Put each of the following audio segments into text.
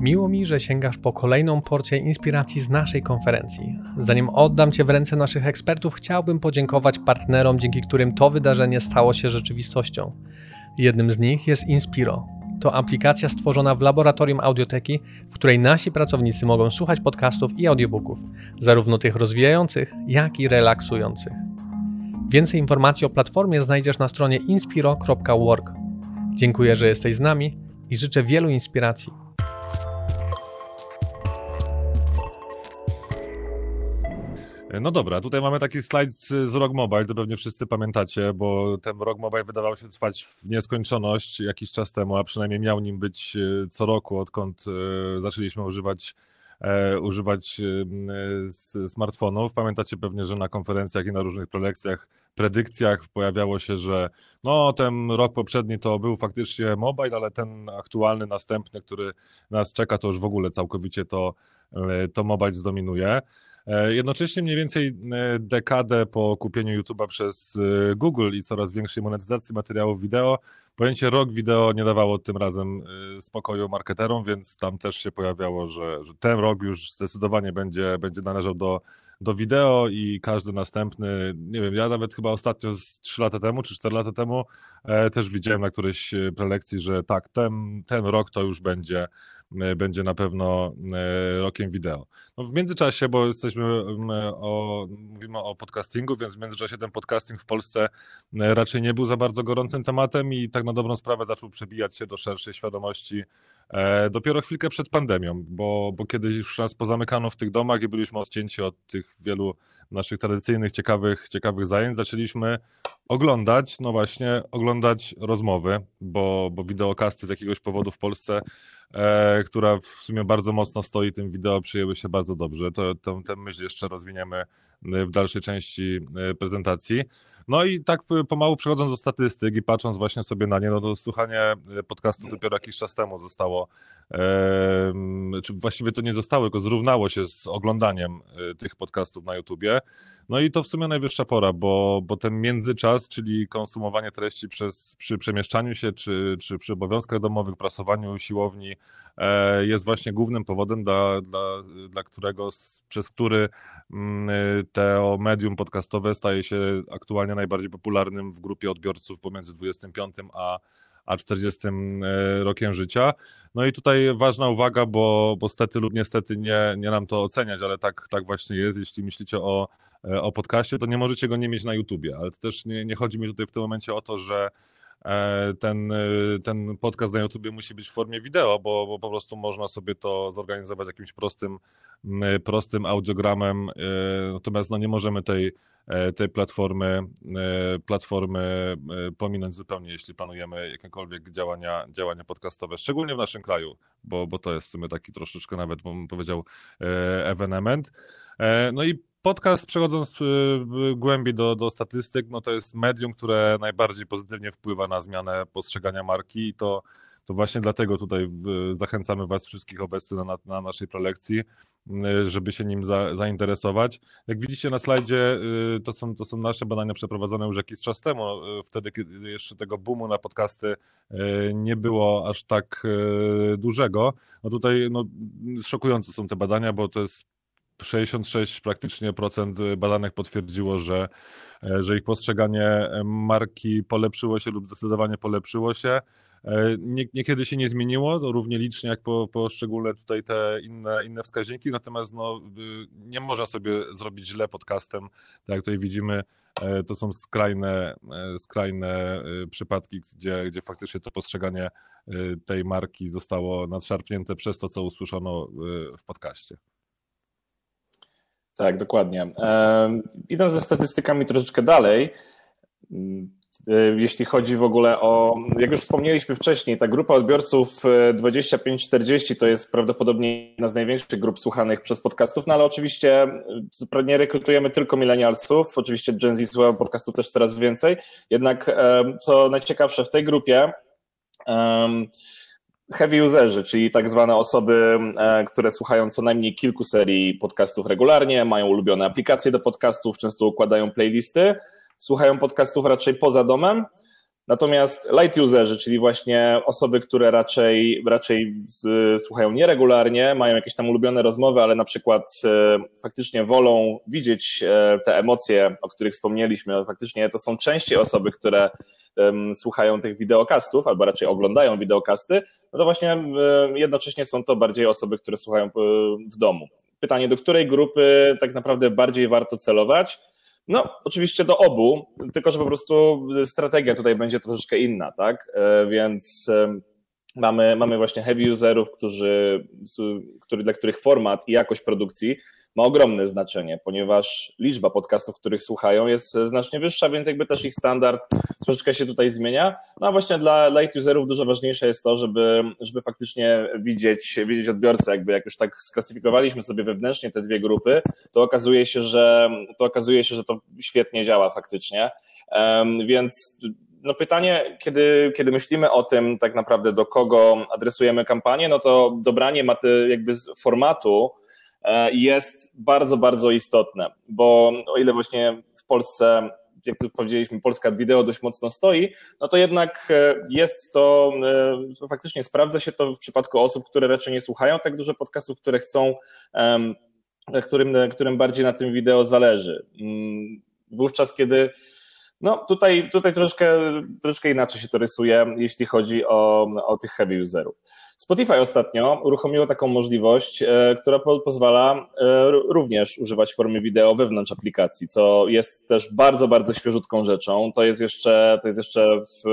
Miło mi, że sięgasz po kolejną porcję inspiracji z naszej konferencji. Zanim oddam Cię w ręce naszych ekspertów, chciałbym podziękować partnerom, dzięki którym to wydarzenie stało się rzeczywistością. Jednym z nich jest Inspiro. To aplikacja stworzona w laboratorium audioteki, w której nasi pracownicy mogą słuchać podcastów i audiobooków, zarówno tych rozwijających, jak i relaksujących. Więcej informacji o platformie znajdziesz na stronie inspiro.org. Dziękuję, że jesteś z nami i życzę wielu inspiracji. No dobra, tutaj mamy taki slajd z, z ROG Mobile, to pewnie wszyscy pamiętacie, bo ten ROG Mobile wydawał się trwać w nieskończoność jakiś czas temu, a przynajmniej miał nim być e, co roku, odkąd e, zaczęliśmy używać e, używać smartfonów. Pamiętacie pewnie, że na konferencjach i na różnych prelekcjach, predykcjach pojawiało się, że no ten rok poprzedni to był faktycznie mobile, ale ten aktualny, następny, który nas czeka, to już w ogóle całkowicie to, to mobile zdominuje. E, jednocześnie mniej więcej e, dekadę po kupieniu YouTube'a przez e, Google i coraz większej monetyzacji materiałów wideo, pojęcie rok wideo nie dawało tym razem spokoju marketerom, więc tam też się pojawiało, że, że ten rok już zdecydowanie będzie, będzie należał do, do wideo i każdy następny, nie wiem, ja nawet chyba ostatnio z 3 lata temu czy 4 lata temu e, też widziałem na którejś prelekcji, że tak, ten, ten rok to już będzie E, będzie na pewno e, rokiem wideo. No w międzyczasie, bo jesteśmy o, mówimy o podcastingu, więc w międzyczasie ten podcasting w Polsce e, raczej nie był za bardzo gorącym tematem i tak na dobrą sprawę zaczął przebijać się do szerszej świadomości dopiero chwilkę przed pandemią, bo, bo kiedyś już nas pozamykano w tych domach i byliśmy odcięci od tych wielu naszych tradycyjnych, ciekawych, ciekawych zajęć, zaczęliśmy oglądać, no właśnie, oglądać rozmowy, bo, bo wideokasty z jakiegoś powodu w Polsce e, która w sumie bardzo mocno stoi tym wideo, przyjęły się bardzo dobrze. To, to, tę myśl jeszcze rozwiniemy e, w dalszej części e, prezentacji. No i tak pomału przechodząc do statystyk i patrząc właśnie sobie na nie, no to słuchanie e, podcastu dopiero jakiś czas temu zostało, e, czy właściwie to nie zostało, tylko zrównało się z oglądaniem tych podcastów na YouTubie. No i to w sumie najwyższa pora, bo, bo ten międzyczas, czyli konsumowanie treści przez, przy przemieszczaniu się, czy, czy przy obowiązkach domowych, prasowaniu siłowni, E, jest właśnie głównym powodem, dla, dla, dla którego, przez który mm, to medium podcastowe staje się aktualnie najbardziej popularnym w grupie odbiorców pomiędzy 25 a a 40 e, rokiem życia. No i tutaj ważna uwaga, bo, bo stety lub niestety nie, nie nam to oceniać, ale tak, tak właśnie jest. Jeśli myślicie o, e, o podcaście, to nie możecie go nie mieć na YouTubie, ale to też nie, nie chodzi mi tutaj w tym momencie o to, że ten, e, ten podcast na YouTube musi być w formie wideo, bo, bo po prostu można sobie to zorganizować jakimś prostym, prostym audiogramem, e, natomiast no nie możemy tej, tej platformy, platformy pominąć zupełnie, jeśli planujemy jakiekolwiek działania, działania podcastowe, szczególnie w naszym kraju, bo, bo to jest w sumie taki troszeczkę nawet, bym powiedział, ewenement. No i podcast, przechodząc y, głębiej do, do statystyk, no to jest medium, które najbardziej pozytywnie wpływa na zmianę postrzegania marki i to, to właśnie dlatego tutaj zachęcamy Was wszystkich obecnych na, na naszej prelekcji, y, żeby się nim za, zainteresować. Jak widzicie na slajdzie, y, to są, to są nasze badania przeprowadzone już jakiś czas temu, wtedy kiedy jeszcze tego boomu na podcasty nie było aż tak dużego. No tutaj no, szokujące są te badania, bo to jest 66 praktycznie procent badanych potwierdziło, że, e, że ich postrzeganie marki polepszyło się lub zdecydowanie polepszyło się. E, nie, niekiedy się nie zmieniło, to równie licznie jak po, poszczególne tutaj te inne, inne wskaźniki, natomiast no, y, nie można sobie zrobić źle podcastem, tak jak tutaj widzimy, e, to są skrajne, skrajne przypadki, gdzie, gdzie faktycznie to postrzeganie tej marki zostało nadszarpnięte przez to, co usłyszono w podcaście. Tak, dokładnie. Idąc ze statystykami troszeczkę dalej, e, jeśli chodzi w ogóle o, jak już wspomnieliśmy wcześniej, ta grupa odbiorców 25-40 e, to jest prawdopodobnie jedna z największych grup słuchanych przez podcastów, no ale oczywiście e, nie rekrutujemy tylko millennialsów, oczywiście Gen Z słucha podcastów też coraz więcej, jednak co najciekawsze w tej grupie, heavy userzy, czyli tak zwane osoby, e, które słuchają co najmniej kilku serii podcastów regularnie, mają ulubione aplikacje do podcastów, często układają playlisty, słuchają podcastów raczej poza domem. Natomiast light userzy, czyli właśnie osoby, które raczej, raczej słuchają nieregularnie, mają jakieś tam ulubione rozmowy, ale na przykład e, faktycznie wolą widzieć e, te emocje, o których wspomnieliśmy, faktycznie to są częściej osoby, które słuchają tych wideokastów, albo raczej oglądają wideokasty, no to właśnie jednocześnie są to bardziej osoby, które słuchają e, w domu. Pytanie, do której grupy tak naprawdę bardziej warto celować? No, oczywiście do obu, tylko że po prostu strategia tutaj będzie troszeczkę inna, tak? E, więc mamy, mamy właśnie heavy userów, którzy, który, dla których format i jakość produkcji ma ogromne znaczenie, ponieważ liczba podcastów, których słuchają, jest znacznie wyższa, więc jakby też ich standard troszeczkę się tutaj zmienia. No a właśnie dla light userów dużo ważniejsze jest to, żeby, żeby faktycznie widzieć, widzieć odbiorcę, jakby jak już tak sklasyfikowaliśmy sobie wewnętrznie te dwie grupy, to okazuje się, że to okazuje się, że to świetnie działa faktycznie. Um, więc no pytanie, kiedy, kiedy myślimy o tym tak naprawdę do kogo adresujemy kampanię, no to dobranie maty, jakby formatu jest bardzo, bardzo istotne, bo o ile właśnie w Polsce jak tu powiedzieliśmy, Polska wideo dość mocno stoi, no to jednak e, jest to, e, faktycznie sprawdza się to w przypadku osób, które raczej nie słuchają tak dużo podcastów, które chcą, którym, którym bardziej na tym wideo zależy. Mm, wówczas, kiedy no tutaj, tutaj troszkę, troszkę inaczej się to rysuje, jeśli chodzi o, o tych heavy userów. Spotify ostatnio uruchomiło taką możliwość, e, która pozwala e, również używać formy wideo wewnątrz aplikacji, co jest też bardzo, bardzo świeżutką rzeczą. To jest jeszcze, to jest jeszcze w,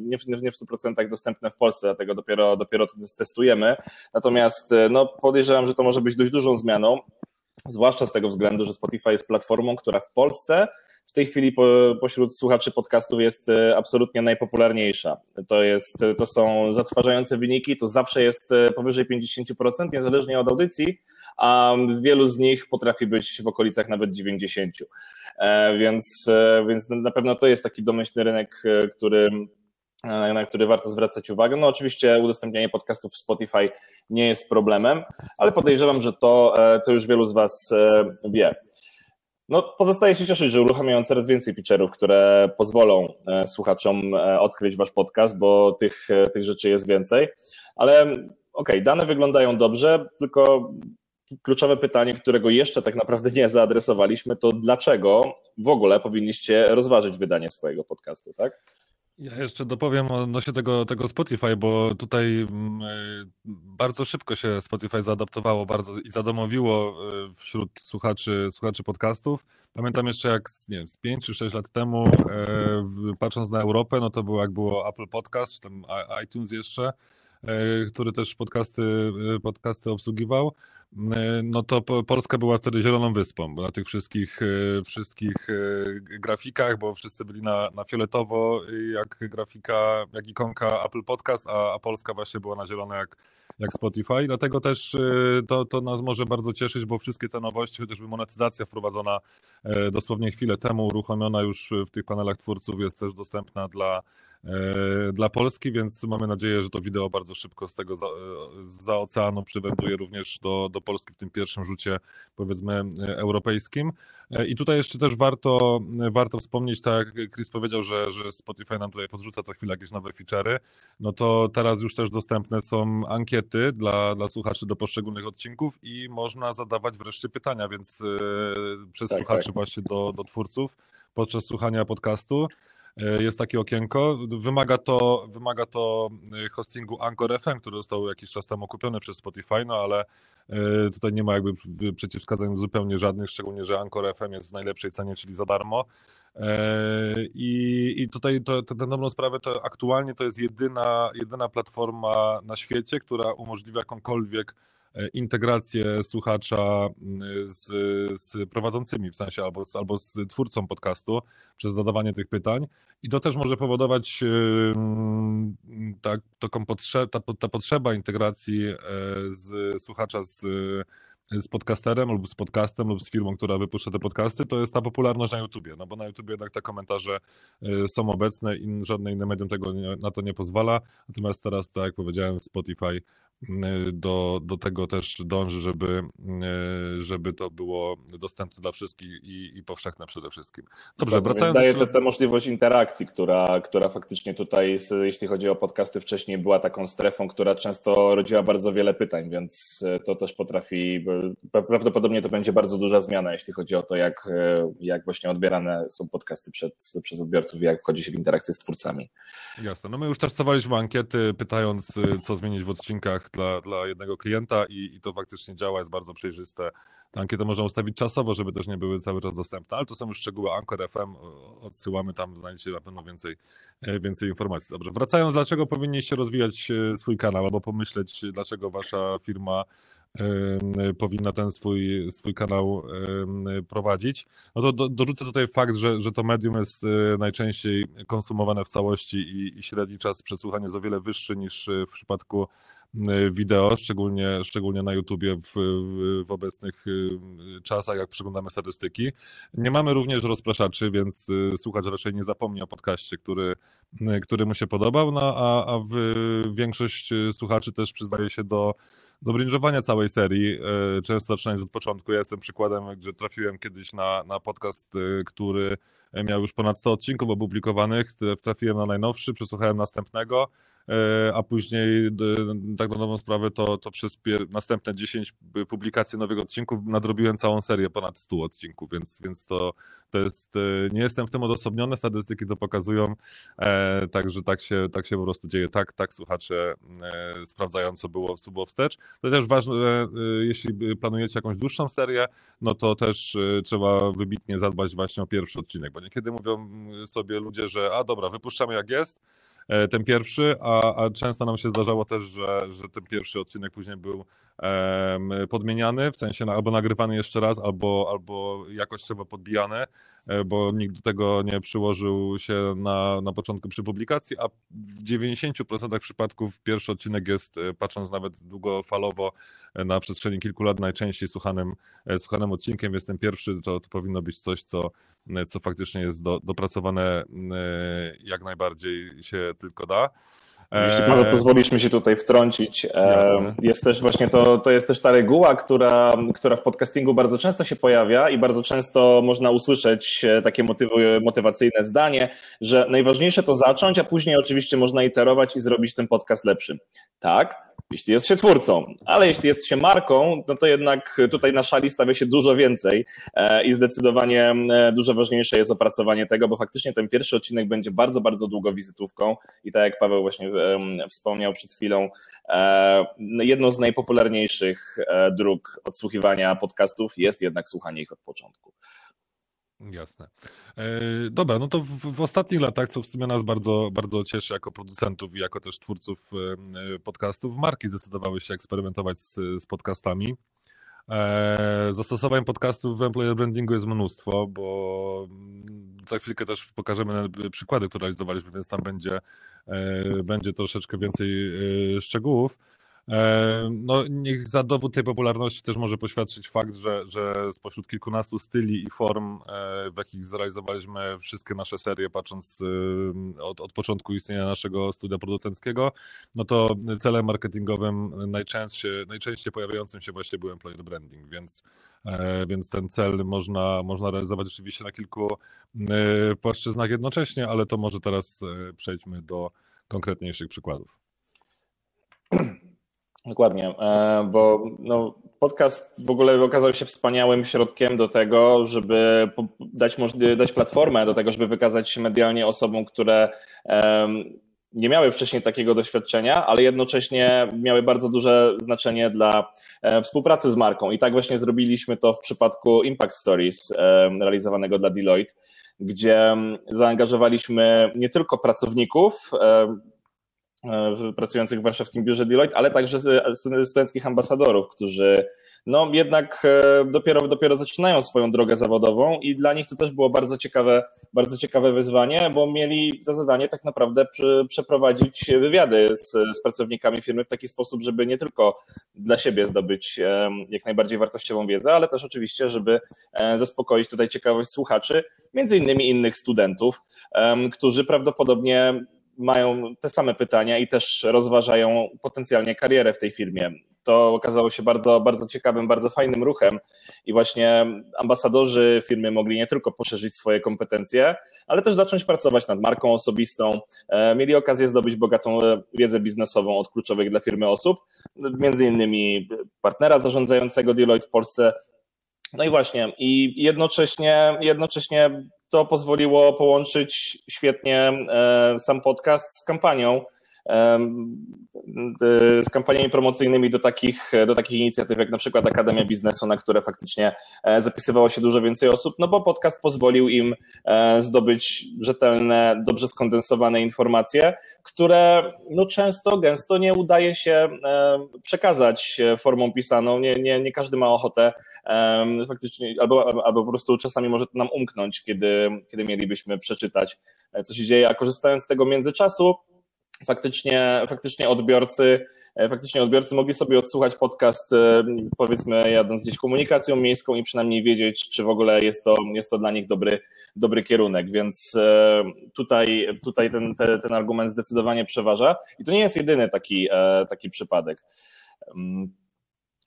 nie, w, nie w 100% dostępne w Polsce, dlatego dopiero, dopiero to testujemy. Natomiast e, no, podejrzewam, że to może być dość dużą zmianą, zwłaszcza z tego względu, że Spotify jest platformą, która w Polsce w tej chwili po, pośród słuchaczy podcastów jest e, absolutnie najpopularniejsza. To, jest, to są zatrważające wyniki, to zawsze jest e, powyżej 50%, niezależnie od audycji, a wielu z nich potrafi być w okolicach nawet 90%. E, więc, więc na pewno to jest taki domyślny rynek, który, na który warto zwracać uwagę. No oczywiście udostępnianie podcastów w Spotify nie jest problemem, ale podejrzewam, że to, to już wielu z Was wie. No, pozostaje się cieszyć, że uruchamiają coraz więcej feature'ów, które pozwolą e, słuchaczom e, odkryć wasz podcast, bo tych, e, tych rzeczy jest więcej. Ale okej, okay, dane wyglądają dobrze, tylko kluczowe pytanie, którego jeszcze tak naprawdę nie zaadresowaliśmy, to dlaczego w ogóle powinniście rozważyć wydanie swojego podcastu, tak? Ja jeszcze dopowiem odnośnie tego, tego Spotify, bo tutaj mm, e, bardzo szybko się Spotify zaadaptowało bardzo i zadomowiło e, wśród słuchaczy, słuchaczy podcastów. Pamiętam jeszcze jak nie wiem, z 5 czy 6 lat temu, e, patrząc na Europę, no to było jak było Apple Podcast, czy tam iTunes jeszcze, który też podcasty, podcasty obsługiwał. E, no to Polska była wtedy zieloną wyspą, bo na tych wszystkich, e, wszystkich e, grafikach, bo wszyscy byli na, na fioletowo, jak grafika, jak ikonka Apple Podcast, a, a Polska właśnie była na zielono jak, jak Spotify. Dlatego też to, to nas może bardzo cieszyć, bo wszystkie te nowości, chociażby monetyzacja wprowadzona dosłownie chwilę temu, uruchomiona już w tych panelach twórców, jest też dostępna dla, dla Polski, więc mamy nadzieję, że to wideo bardzo szybko z tego za, za oceanu przywędruje również do, do do Polski w tym pierwszym rzucie, powiedzmy, europejskim. E, I tutaj jeszcze też warto, warto wspomnieć, tak jak Chris powiedział, że, że Spotify nam tutaj podrzuca co chwilę jakieś nowe feature'y, no to teraz już też dostępne są ankiety dla, dla słuchaczy do poszczególnych odcinków i można zadawać wreszcie pytania, więc przez tak, słuchaczy tak. właśnie do, do twórców podczas słuchania podcastu. E, jest takie okienko. Wymaga to, wymaga to e, hostingu Anchor FM, który został jakiś czas temu kupiony przez Spotify, no ale e, tutaj nie ma jakby przeciwwskazań zupełnie żadnych, szczególnie, że Anchor FM jest w najlepszej cenie, czyli za darmo. I, i tutaj tę dobrą sprawę to aktualnie to jest jedyna, jedyna platforma na świecie, która umożliwia jakąkolwiek integrację słuchacza z, z prowadzącymi, w sensie albo z, albo z twórcą podcastu przez zadawanie tych pytań. I to też może powodować tak, taką potrze ta, ta potrzeba integracji e, z słuchacza z z podcasterem lub z podcastem lub z firmą, która wypuszcza te podcasty, to jest ta popularność na YouTubie, no bo na YouTubie jednak te komentarze są obecne i żadne inne medium tego nie, na to nie pozwala, natomiast teraz, tak jak powiedziałem, Spotify do, do tego też dąży, żeby, żeby to było dostępne dla wszystkich i, i powszechne przede wszystkim. Dobrze, wracając daje do... tę możliwość interakcji, która, która faktycznie tutaj, jeśli chodzi o podcasty wcześniej, była taką strefą, która często rodziła bardzo wiele pytań, więc to też potrafi, prawdopodobnie to będzie bardzo duża zmiana, jeśli chodzi o to, jak, jak właśnie odbierane są podcasty przed, przez odbiorców i jak wchodzi się w interakcję z twórcami. Jasne, no my już testowaliśmy ankiety, pytając, co zmienić w odcinkach dla, dla jednego klienta i, i to faktycznie działa, jest bardzo przejrzyste. Tę ankietę można ustawić czasowo, żeby też nie były cały czas dostępne, ale to są już szczegóły Anchor FM, odsyłamy tam, znajdziecie na pewno więcej, e, więcej informacji. Dobrze, wracając, dlaczego powinniście rozwijać e, swój kanał albo pomyśleć, dlaczego wasza firma powinna ten swój, swój kanał prowadzić. No to do, dorzucę tutaj fakt, że, że to medium jest e, najczęściej konsumowane w całości i, i średni czas przesłuchania jest o wiele wyższy niż w przypadku wideo, szczególnie, szczególnie na YouTubie w, w obecnych y, czasach, jak przeglądamy statystyki. Nie mamy również rozpraszaczy, więc y, słuchacz raczej nie zapomni o podcaście, który, który mu się podobał, no a, a w, większość słuchaczy też przyznaje się do, do bringowania całej serii, często zaczynając od początku. Ja jestem przykładem, gdzie trafiłem kiedyś na, na podcast, który miał już ponad 100 odcinków opublikowanych, trafiłem na najnowszy, przesłuchałem następnego, a później tak na nową sprawę to, to przez następne 10 publikacji nowych odcinków nadrobiłem całą serię ponad 100 odcinków, więc, więc to, to jest, e, nie jestem w tym odosobniony, statystyki to pokazują, e, także tak się, tak się po prostu dzieje, tak, tak słuchacze sprawdzają, co było, co było wstecz. To też ważne, jeśli planujecie jakąś dłuższą serię, no to też trzeba wybitnie zadbać właśnie o pierwszy odcinek, bo niekiedy mówią sobie ludzie, że a dobra, wypuszczamy jak jest, E, ten pierwszy, a, a często nam się zdarzało też, że, że ten pierwszy odcinek później był um, podmieniany, w sensie albo nagrywany jeszcze raz, albo, albo jakościowo podbijany, e, bo nikt do tego nie przyłożył się na, na początku przy publikacji, a w 90% przypadków pierwszy odcinek jest, e, patrząc nawet długofalowo na przestrzeni kilku lat, najczęściej słuchanym, słuchanym odcinkiem, więc ten pierwszy to, to powinno być coś, co, co faktycznie jest do, dopracowane jak najbardziej się tylko da. Jeśli Paweł e, pozwolisz mi się tutaj wtrącić, e, jest też właśnie to, to jest też ta reguła, która, która w podcastingu bardzo często się pojawia i bardzo często można usłyszeć e, takie motywacyjne zdanie, że najważniejsze to zacząć, a później oczywiście można iterować i zrobić ten podcast lepszym. Tak, jeśli jest się twórcą, ale jeśli jest się marką, no to jednak tutaj na szali stawia się dużo więcej e, i zdecydowanie e, dużo ważniejsze jest opracowanie tego, bo faktycznie ten pierwszy odcinek będzie bardzo, bardzo długo wizytówką i tak jak Paweł właśnie wspomniał przed chwilą, e, jedną z najpopularniejszych dróg odsłuchiwania podcastów jest jednak słuchanie ich od początku. Jasne. E, dobra, no to w, w, ostatnich latach, co w sumie nas bardzo, bardzo cieszy jako producentów i jako też twórców e, podcastów, marki zdecydowały się eksperymentować z, z podcastami. E, zastosowań podcastów w employer brandingu jest mnóstwo, bo mm, za chwilkę też pokażemy przykłady, które realizowaliśmy, więc tam będzie, e, będzie troszeczkę więcej e, szczegółów. E, no, niech za dowód tej popularności też może poświadczyć fakt, że, że spośród kilkunastu styli i form, e, w jakich zrealizowaliśmy wszystkie nasze serie, patrząc e, od, od początku istnienia naszego studia producenckiego, no to celem marketingowym najczęściej, najczęściej pojawiającym się właśnie był employer branding, więc, więc ten cel można, można realizować oczywiście na kilku płaszczyznach jednocześnie, ale to może teraz przejdźmy do konkretniejszych przykładów. Dokładnie, e, bo no, podcast w ogóle okazał się wspaniałym środkiem do tego, żeby dać, dać platformę do tego, żeby wykazać się medialnie osobom, które nie miały wcześniej takiego doświadczenia, ale jednocześnie miały bardzo duże znaczenie dla e, współpracy z marką. I tak właśnie zrobiliśmy to w przypadku Impact Stories realizowanego dla Deloitte, gdzie zaangażowaliśmy nie tylko pracowników, E, pracujących w warszawskim biurze Deloitte, ale także studenckich ambasadorów, którzy no jednak e, dopiero, dopiero zaczynają swoją drogę zawodową i dla nich to też było bardzo ciekawe, bardzo ciekawe wyzwanie, bo mieli za zadanie tak naprawdę przeprowadzić wywiady z, z pracownikami firmy w taki sposób, żeby nie tylko dla siebie zdobyć e, jak najbardziej wartościową wiedzę, ale też oczywiście, żeby zaspokoić tutaj ciekawość słuchaczy, między innymi innych studentów, którzy prawdopodobnie mają te same pytania i też rozważają potencjalnie karierę w tej firmie. To okazało się bardzo, bardzo ciekawym, bardzo fajnym ruchem i właśnie ambasadorzy firmy mogli nie tylko poszerzyć swoje kompetencje, ale też zacząć pracować nad marką osobistą. E, mieli okazję zdobyć bogatą wiedzę biznesową od kluczowych dla firmy osób, między innymi partnera zarządzającego Deloitte w Polsce, no i właśnie, i jednocześnie, jednocześnie to pozwoliło połączyć świetnie e, sam podcast z kampanią z kampaniami promocyjnymi do takich, do takich inicjatyw, jak na przykład Akademia Biznesu, na które faktycznie e, zapisywało się dużo więcej osób, no bo podcast pozwolił im e, zdobyć rzetelne, dobrze skondensowane informacje, które no często, gęsto nie udaje się e, przekazać formą pisaną. Nie, nie, nie każdy ma ochotę faktycznie, albo, albo po prostu czasami może to nam umknąć, kiedy, kiedy mielibyśmy przeczytać, co się dzieje, a korzystając z tego międzyczasu, faktycznie, faktycznie odbiorcy, e, faktycznie odbiorcy mogli sobie odsłuchać podcast, e, powiedzmy, jadąc gdzieś komunikacją miejską i przynajmniej wiedzieć, czy w ogóle jest to, jest to dla nich dobry, dobry kierunek. Więc e, tutaj, tutaj ten, ten, ten argument zdecydowanie przeważa. I to nie jest jedyny taki, taki przypadek. Mm,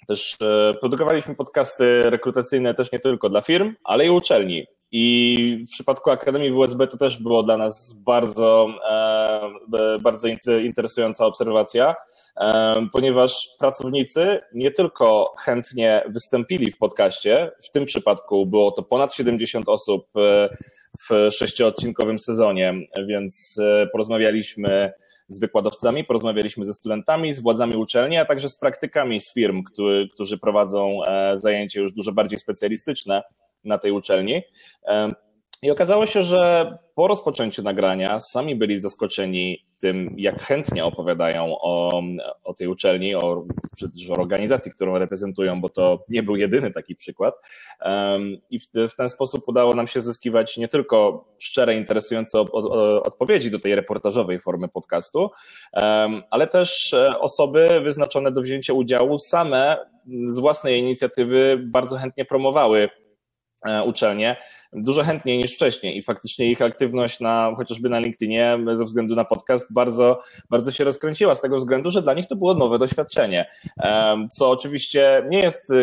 też produkowaliśmy podcasty rekrutacyjne też nie tylko dla firm, ale i uczelni. I w przypadku Akademii WSB to też było dla nas bardzo, e, bardzo interesująca obserwacja, e, ponieważ pracownicy nie tylko chętnie wystąpili w podcaście, w tym przypadku było to ponad 70 osób e, w sześciodcinkowym sezonie, więc porozmawialiśmy z wykładowcami, porozmawialiśmy ze studentami, z władzami uczelni, a także z praktykami z firm, który, którzy prowadzą zajęcia już dużo bardziej specjalistyczne na tej uczelni. I okazało się, że po rozpoczęciu nagrania sami byli zaskoczeni tym, jak chętnie opowiadają o, o tej uczelni, o, o organizacji, którą reprezentują, bo to nie był jedyny taki przykład. I w, w ten sposób udało nam się zyskiwać nie tylko szczere, interesujące odpowiedzi do tej reportażowej formy podcastu, ale też e, osoby wyznaczone do wzięcia udziału same z własnej inicjatywy bardzo chętnie promowały uczelnie dużo chętniej niż wcześniej i faktycznie ich aktywność na chociażby na LinkedInie ze względu na podcast bardzo, bardzo się rozkręciła z tego względu, że dla nich to było nowe doświadczenie, co oczywiście nie jest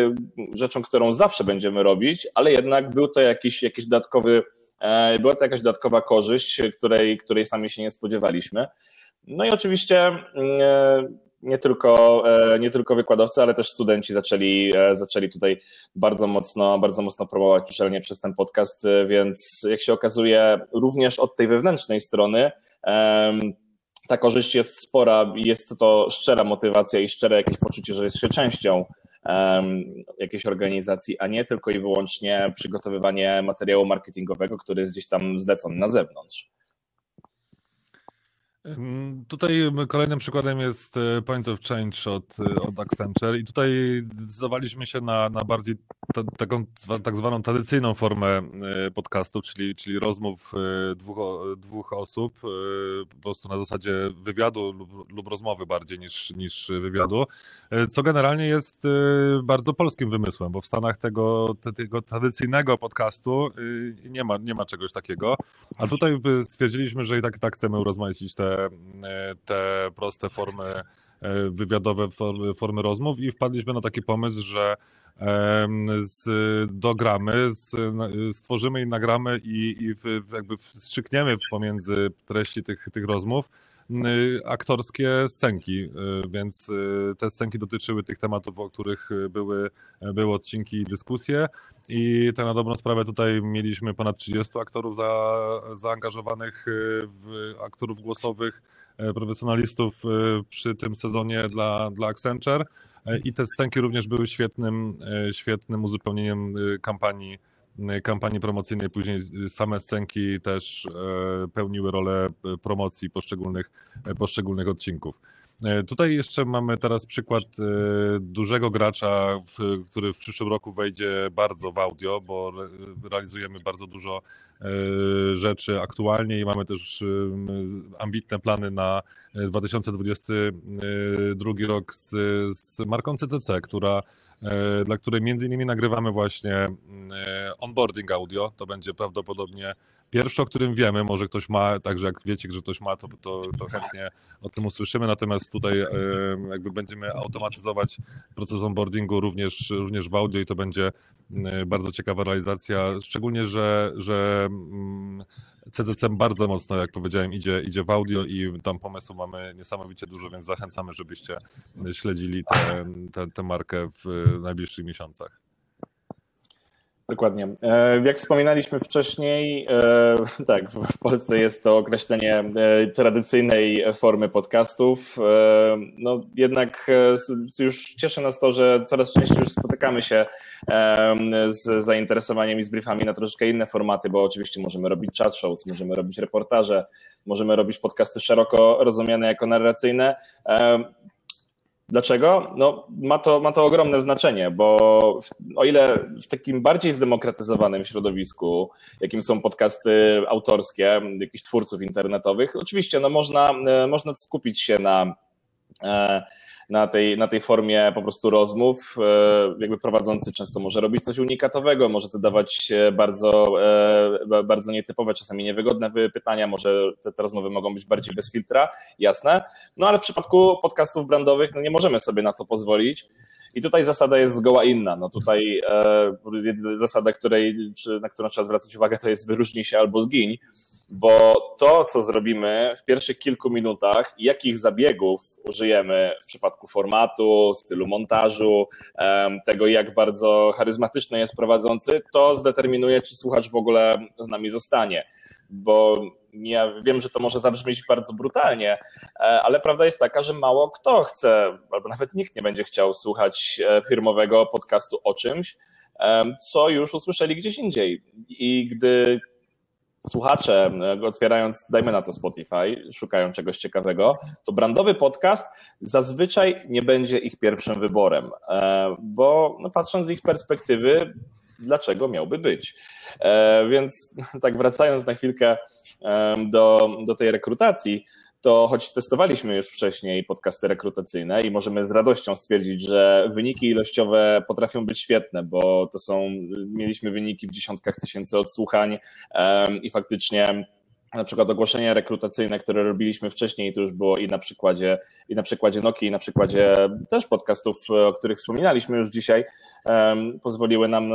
rzeczą, którą zawsze będziemy robić, ale jednak był to jakiś, jakiś dodatkowy, e, była to jakaś dodatkowa korzyść, której, której sami się nie spodziewaliśmy. No i oczywiście mm, e, nie tylko, e, nie tylko wykładowcy, ale też studenci zaczęli, e, zaczęli tutaj bardzo mocno, bardzo mocno promować uczelnię przez ten podcast, e, więc jak się okazuje, również od tej wewnętrznej strony ta korzyść jest spora, jest to szczera motywacja i szczere jakieś poczucie, że jest się częścią jakiejś organizacji, a nie tylko i wyłącznie przygotowywanie materiału marketingowego, który jest gdzieś tam zlecony na zewnątrz. Tutaj kolejnym przykładem jest e, Points of Change od, e, od Accenture i tutaj zdecydowaliśmy się na, na bardziej ta, taką tak zwaną tradycyjną formę e, podcastu, czyli, czyli rozmów dwóch, dwóch osób po prostu na zasadzie wywiadu lub, lub rozmowy bardziej niż, niż wywiadu, co generalnie jest bardzo polskim wymysłem, bo w Stanach tego, tego tradycyjnego podcastu nie ma, nie ma czegoś takiego, a tutaj stwierdziliśmy, że i tak, tak chcemy urozmaicić te te, proste formy e, wywiadowe, formy rozmów i wpadliśmy na taki pomysł, że z, dogramy, z, stworzymy i nagramy i, i jakby wstrzykniemy pomiędzy treści tych, tych rozmów aktorskie scenki, e, więc e, te scenki dotyczyły tych tematów, o których były, były odcinki i dyskusje. I tak na dobrą sprawę tutaj mieliśmy ponad 30 aktorów za, zaangażowanych, w, aktorów głosowych, profesjonalistów przy tym sezonie dla, dla Accenture. I te scenki również były świetnym, świetnym uzupełnieniem kampanii kampanii promocyjnej, później same scenki też pełniły rolę promocji poszczególnych, poszczególnych odcinków. Tutaj jeszcze mamy teraz przykład dużego gracza, który w przyszłym roku wejdzie bardzo w audio, bo realizujemy bardzo dużo rzeczy aktualnie i mamy też ambitne plany na 2022 rok z, z marką CCC, która E, dla której między innymi nagrywamy właśnie mm, e, onboarding audio. To będzie prawdopodobnie pierwszy, o którym wiemy. Może ktoś ma, także jak wiecie, że ktoś ma, to, to, to chętnie o tym usłyszymy. Natomiast tutaj e, jakby będziemy automatyzować proces onboardingu również, również w audio i to będzie bardzo ciekawa realizacja, szczególnie, że, że CCC mm, bardzo mocno, jak powiedziałem, idzie, idzie w audio i tam pomysłu mamy niesamowicie dużo, więc zachęcamy, żebyście śledzili tę markę w najbliższych miesiącach. Dokładnie. E, jak wspominaliśmy wcześniej, e, tak, w Polsce jest to określenie e, tradycyjnej formy podcastów. No jednak już cieszy nas to, że coraz częściej już spotykamy się z zainteresowaniem i z briefami na troszeczkę inne formaty, bo oczywiście możemy robić chat shows, możemy robić reportaże, możemy robić podcasty szeroko rozumiane jako narracyjne. Dlaczego? No, ma, to, ma to ogromne znaczenie, bo o ile w takim bardziej zdemokratyzowanym środowisku, jakim są podcasty autorskie, jakichś twórców internetowych, oczywiście no, można, e, można skupić się na e, na tej, na tej formie po prostu rozmów. E, jakby prowadzący często może robić coś unikatowego, może zadawać bardzo, e, bardzo nietypowe, czasami niewygodne pytania, może te, te rozmowy mogą być bardziej bez filtra, jasne. No ale w przypadku podcastów brandowych no nie możemy sobie na to pozwolić. I tutaj zasada jest zgoła inna. No tutaj e, zasada, której, na którą trzeba zwracać uwagę, to jest wyróżnij się albo zgiń bo to, co zrobimy w pierwszych kilku minutach, jakich zabiegów użyjemy w przypadku formatu, stylu montażu, tego, jak bardzo charyzmatyczny jest prowadzący, to zdeterminuje, czy słuchacz w ogóle z nami zostanie. Bo ja wiem, że to może zabrzmieć bardzo brutalnie, e, ale prawda jest taka, że mało kto chce, albo nawet nikt nie będzie chciał słuchać e, firmowego podcastu o czymś, co już usłyszeli gdzieś indziej. I gdy słuchacze, e, otwierając, dajmy na to Spotify, szukają czegoś ciekawego, to brandowy podcast zazwyczaj nie będzie ich pierwszym wyborem, e, bo no, patrząc z ich perspektywy, dlaczego miałby być? E, więc tak wracając na chwilkę do, do tej rekrutacji, to choć testowaliśmy już wcześniej podcasty rekrutacyjne i możemy z radością stwierdzić, że wyniki ilościowe potrafią być świetne, bo to są, mieliśmy wyniki w dziesiątkach tysięcy odsłuchań i faktycznie na przykład ogłoszenia rekrutacyjne, które robiliśmy wcześniej, to już było i na przykładzie, i na przykładzie Noki, i na przykładzie też podcastów, o których wspominaliśmy już dzisiaj, um, pozwoliły nam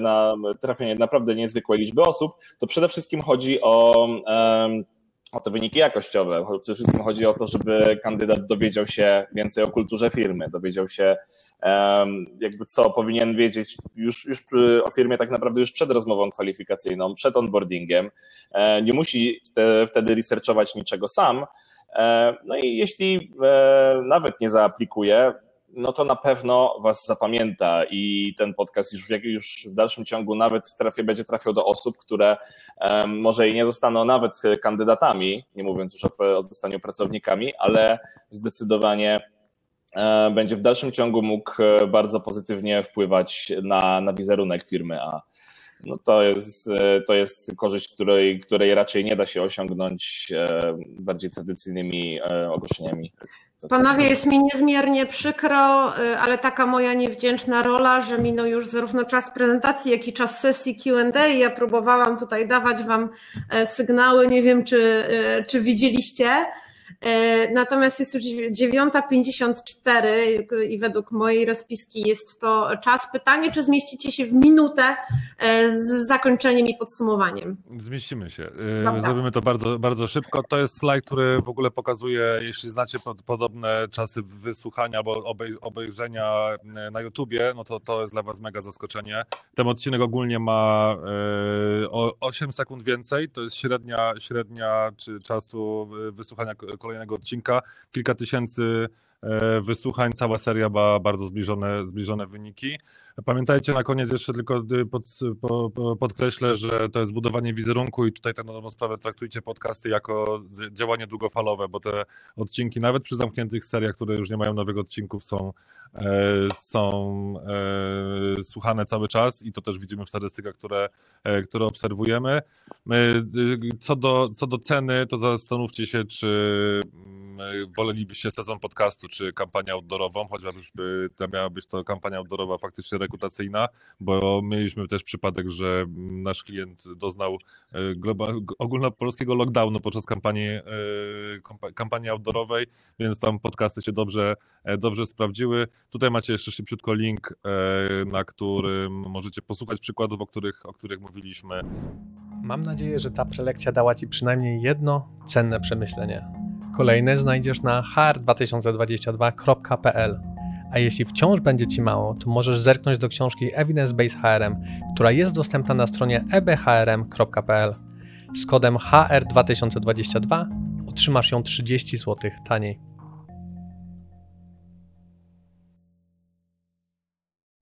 na, na trafienie naprawdę niezwykłej liczby osób. To przede wszystkim chodzi o um, o te wyniki jakościowe. Przede wszystkim chodzi o to, żeby kandydat dowiedział się więcej o kulturze firmy, dowiedział się jakby co powinien wiedzieć już, już o firmie tak naprawdę już przed rozmową kwalifikacyjną, przed onboardingiem. E, nie musi wtedy researchować niczego sam. E, no i jeśli e, nawet nie zaaplikuje, no to na pewno Was zapamięta i ten podcast już w, już w dalszym ciągu nawet trafi, będzie trafiał do osób, które um, może i nie zostaną nawet kandydatami, nie mówiąc już o, o zostaniu pracownikami, ale zdecydowanie e, będzie w dalszym ciągu mógł e, bardzo pozytywnie wpływać na, na wizerunek firmy, a no to jest, e, to jest korzyść, której, której raczej nie da się osiągnąć bardziej tradycyjnymi ogłoszeniami. Panowie, jest mi niezmiernie przykro, y, ale taka moja niewdzięczna rola, że minął już zarówno czas prezentacji, jak i czas sesji QA. Ja próbowałam tutaj dawać Wam e, sygnały. Nie wiem, czy, e, czy widzieliście. E, natomiast jest już 9.54 i według mojej rozpiski jest to czas. Pytanie, czy zmieścicie się w minutę e, z zakończeniem i podsumowaniem? Zmieścimy się. E, Dobra. Zrobimy to bardzo, bardzo szybko. To jest slajd, który w ogóle pokazuje, jeśli znacie podobne czasy wysłuchania albo obejrzenia na YouTubie, no to to jest dla Was mega zaskoczenie. Ten odcinek ogólnie ma 8 sekund więcej. To jest średnia, średnia czy czasu wysłuchania kolejnego odcinka. Kilka tysięcy wysłuchań. Cała seria ma bardzo zbliżone, zbliżone wyniki. Pamiętajcie na koniec jeszcze tylko pod, po, podkreślę, że to jest budowanie wizerunku i tutaj na dobrą sprawę traktujcie podcasty jako działanie długofalowe, bo te odcinki nawet przy zamkniętych seriach, które już nie mają nowych odcinków są E, są e, słuchane cały czas i to też widzimy w statystykach, które, e, które obserwujemy. Co do, co do ceny, to zastanówcie się, czy mm, wolelibyście sezon podcastu, czy kampanię outdoorową, chociaż już by to miała być to kampania outdoorowa faktycznie rekrutacyjna, bo mieliśmy też przypadek, że nasz klient doznał ogólnopolskiego lockdownu podczas kampanii, kampanii outdoorowej, więc tam podcasty się dobrze, dobrze sprawdziły. Tutaj macie jeszcze szybciutko link, e, na którym możecie posłuchać przykładów, o których, o których mówiliśmy. Mam nadzieję, że ta prelekcja dała Ci przynajmniej jedno cenne przemyślenie. Kolejne znajdziesz na hr2022.pl. A jeśli wciąż będzie Ci mało, to możesz zerknąć do książki Evidence Based HRM, która jest dostępna na stronie ebhrm.pl. Z kodem HR2022 otrzymasz ją 30 zł taniej.